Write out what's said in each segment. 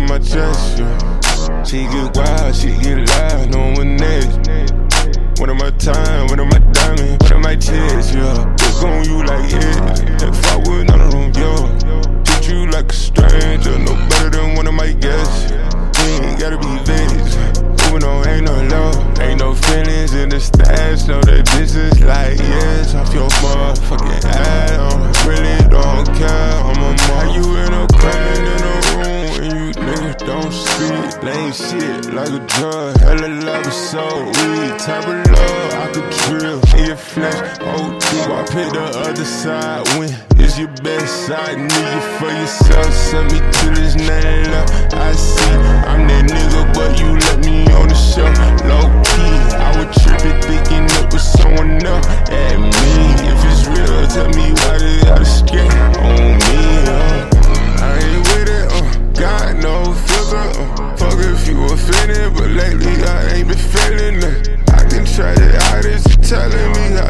my chest, yeah. She get wild, she get loud, no one next. What am my time, what am my diamond, what am my chest, yeah. Look on you like, Lame shit like a drug, hella love is so weak. Type of love I could drill in your flesh. Oh, OD, I pick the other side when it's your best side. Need you for yourself, send me to this left. I see, I'm that nigga, but you let me on the show. Low key, I was tripping, thinking it was someone else. At me, if it's real, tell me why gotta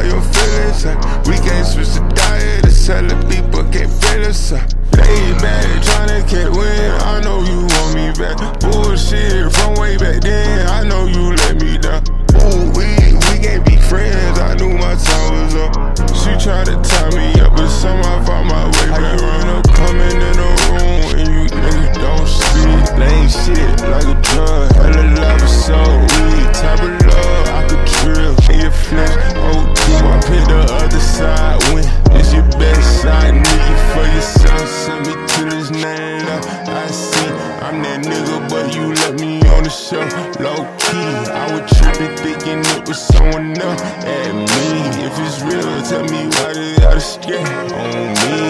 telling how your feelings are. We can't switch the diet, it's hella people can't feel us. Uh. Lay back, tryna get win. I know you want me back. Bullshit from way back then. I know you let me down. Ooh, we we can't be friends. I knew my time was up. She tried to tie me up, but somehow I found my way back. Run love. I see I'm that nigga, but you let me on the show. Low key, I was tripping, thinking it was someone else. At me, if it's real, tell me why they gotta scare on me.